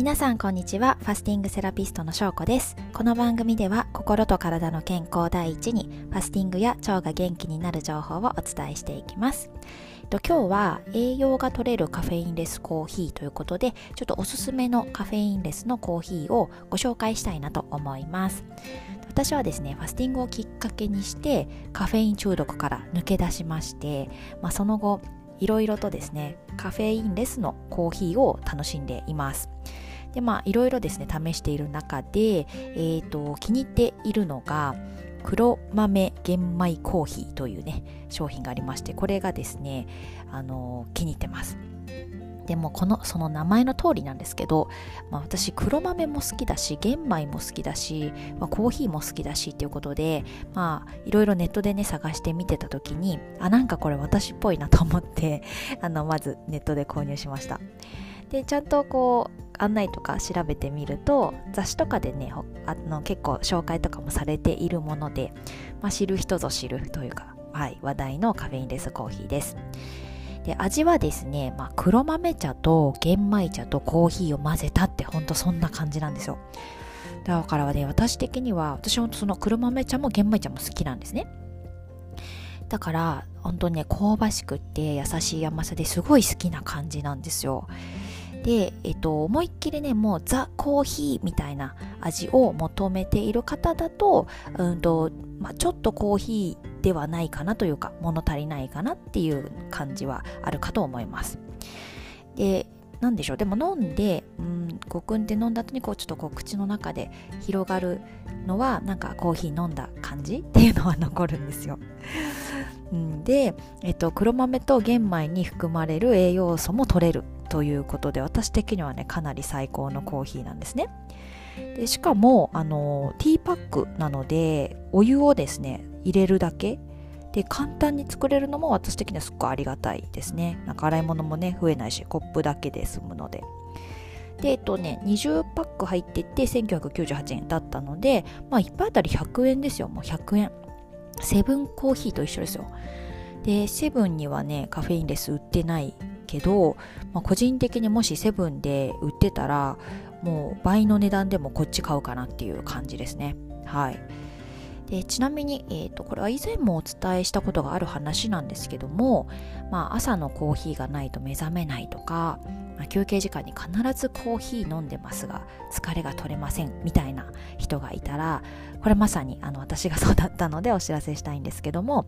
皆さんこんにちは。ファスティングセラピストのしょうこです。この番組では心と体の健康第一にファスティングや腸が元気になる情報をお伝えしていきます。今日は栄養が取れるカフェインレスコーヒーということでちょっとおすすめのカフェインレスのコーヒーをご紹介したいなと思います。私はですねファスティングをきっかけにしてカフェイン中毒から抜け出しまして、まあ、その後いろいろとですねカフェインレスのコーヒーを楽しんでいます。でまあいろいろですね試している中で、えーと、気に入っているのが黒豆玄米コーヒーというね商品がありましてこれがですねあの気に入ってます。でもこのその名前の通りなんですけど、まあ、私黒豆も好きだし玄米も好きだし、まあ、コーヒーも好きだしっていうことでまあいろいろネットでね探して見てた時にあなんかこれ私っぽいなと思ってあのまずネットで購入しました。でちゃんとこう案内とか調べてみると雑誌とかでねあの結構紹介とかもされているもので、まあ、知る人ぞ知るというか、はい、話題のカフェインレスコーヒーです。で味はですね、まあ、黒豆茶と玄米茶とコーヒーを混ぜたってほんとそんな感じなんですよ。だからね私的には私もその黒豆茶も玄米茶も好きなんですね。だから本当にね香ばしくって優しい甘さですごい好きな感じなんですよ。で、えっと、思いっきりねもうザ・コーヒーみたいな味を求めている方だと,、うんとまあ、ちょっとコーヒーではないかなというか物足りないかなっていう感じはあるかと思いますでなんでしょう？でも飲んで、うん、ごくんって飲んだ後にこうちょっとこう口の中で広がるのはなんかコーヒー飲んだ感じっていうのは残るんですよ。で、えっと、黒豆と玄米に含まれる栄養素も取れるということで私的にはねかなり最高のコーヒーなんですね。でしかもあのティーパックなのでお湯をですね入れるだけ。で簡単に作れるのも私的にはすっごいありがたいですね。なんか洗い物もね増えないしコップだけで済むので。でえっとね20パック入ってて1998円だったのでまあ1杯あたり100円ですよ。もう100円。セブンコーヒーと一緒ですよ。でセブンにはねカフェインレス売ってないけど、まあ、個人的にもしセブンで売ってたらもう倍の値段でもこっち買うかなっていう感じですね。はい。でちなみに、えーと、これは以前もお伝えしたことがある話なんですけども、まあ、朝のコーヒーがないと目覚めないとか、まあ、休憩時間に必ずコーヒー飲んでますが疲れが取れませんみたいな人がいたらこれまさにあの私がそうだったのでお知らせしたいんですけども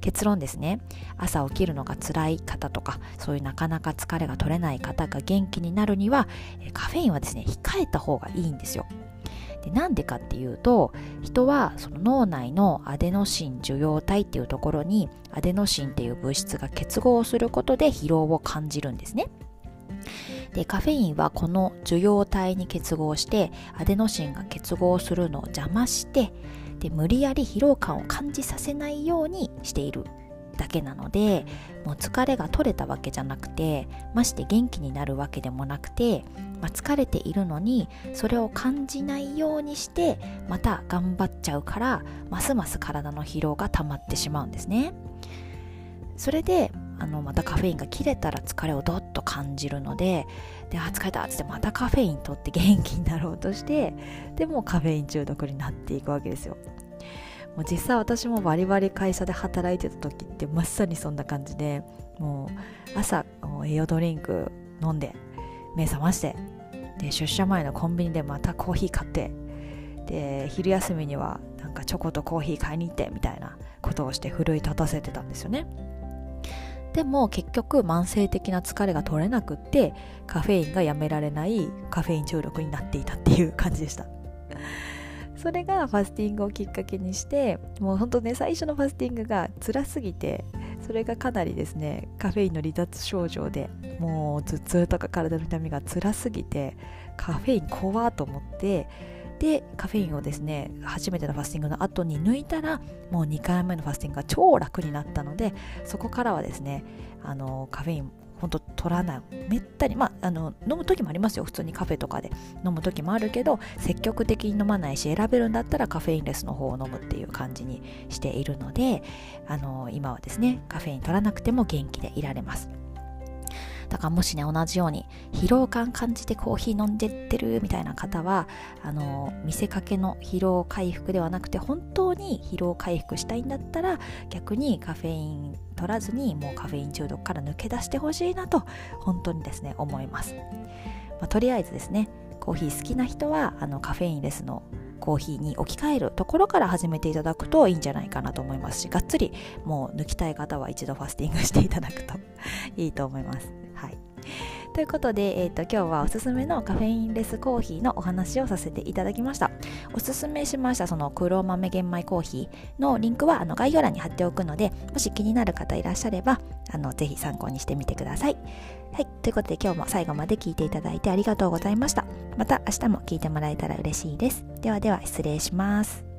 結論ですね朝起きるのが辛い方とかそういうなかなか疲れが取れない方が元気になるにはカフェインはですね控えた方がいいんですよでなんでかっていうと人はその脳内のアデノシン受容体っていうところにアデノシンっていう物質が結合することで疲労を感じるんですね。でカフェインはこの受容体に結合してアデノシンが結合するのを邪魔してで無理やり疲労感を感じさせないようにしているだけなのでもう疲れが取れたわけじゃなくてまして元気になるわけでもなくて、まあ、疲れているのにそれを感じないようにしてまた頑張っちゃうからますます体の疲労が溜まってしまうんですね。それであのまたカフェインが切れたら疲れをどっと感じるのでであ疲れたっつってまたカフェイン取って元気になろうとしてでもカフェイン中毒になっていくわけですよ。もう実際私もバリバリ会社で働いてた時ってまさにそんな感じでもう朝栄養ドリンク飲んで目覚ましてで出社前のコンビニでまたコーヒー買ってで昼休みにはなんかチョコとコーヒー買いに行ってみたいなことをして奮い立たせてたんですよね。でも結局慢性的な疲れが取れなくってカフェインがやめられないカフェイン中毒になっていたっていう感じでした。それがファスティングをきっかけにしてもうほんとね最初のファスティングが辛すぎてそれがかなりですねカフェインの離脱症状でもう頭痛とか体の痛みが辛すぎてカフェイン怖と思ってでカフェインをですね初めてのファスティングの後に抜いたらもう2回目のファスティングが超楽になったのでそこからはですねあのカフェイン本当取らない。めったにまああの飲む時もありますよ。普通にカフェとかで。飲む時もあるけど積極的に飲まないし選べるんだったらカフェインレスの方を飲むっていう感じにしているのであの今はですねカフェイン取らなくても元気でいられます。だからもしね同じように疲労感感じてコーヒー飲んでってるみたいな方はあの見せかけの疲労回復ではなくて本当に疲労回復したいんだったら逆にカフェイン取らずにもうカフェイン中毒から抜け出してほしいなと本当にですね思います、まあ、とりあえずですねコーヒー好きな人はあのカフェインレスのコーヒーに置き換えるところから始めていただくといいんじゃないかなと思いますしがっつりもう抜きたい方は一度ファスティングしていただくといいと思います。はいということで、えーと、今日はおすすめのカフェインレスコーヒーのお話をさせていただきましたおすすめしましたその黒豆玄米コーヒーのリンクはあの概要欄に貼っておくのでもし気になる方いらっしゃればあのぜひ参考にしてみてくださいはい。ということで今日も最後まで聞いていただいてありがとうございました。また明日も聞いてもらえたら嬉しいです。ではでは失礼します。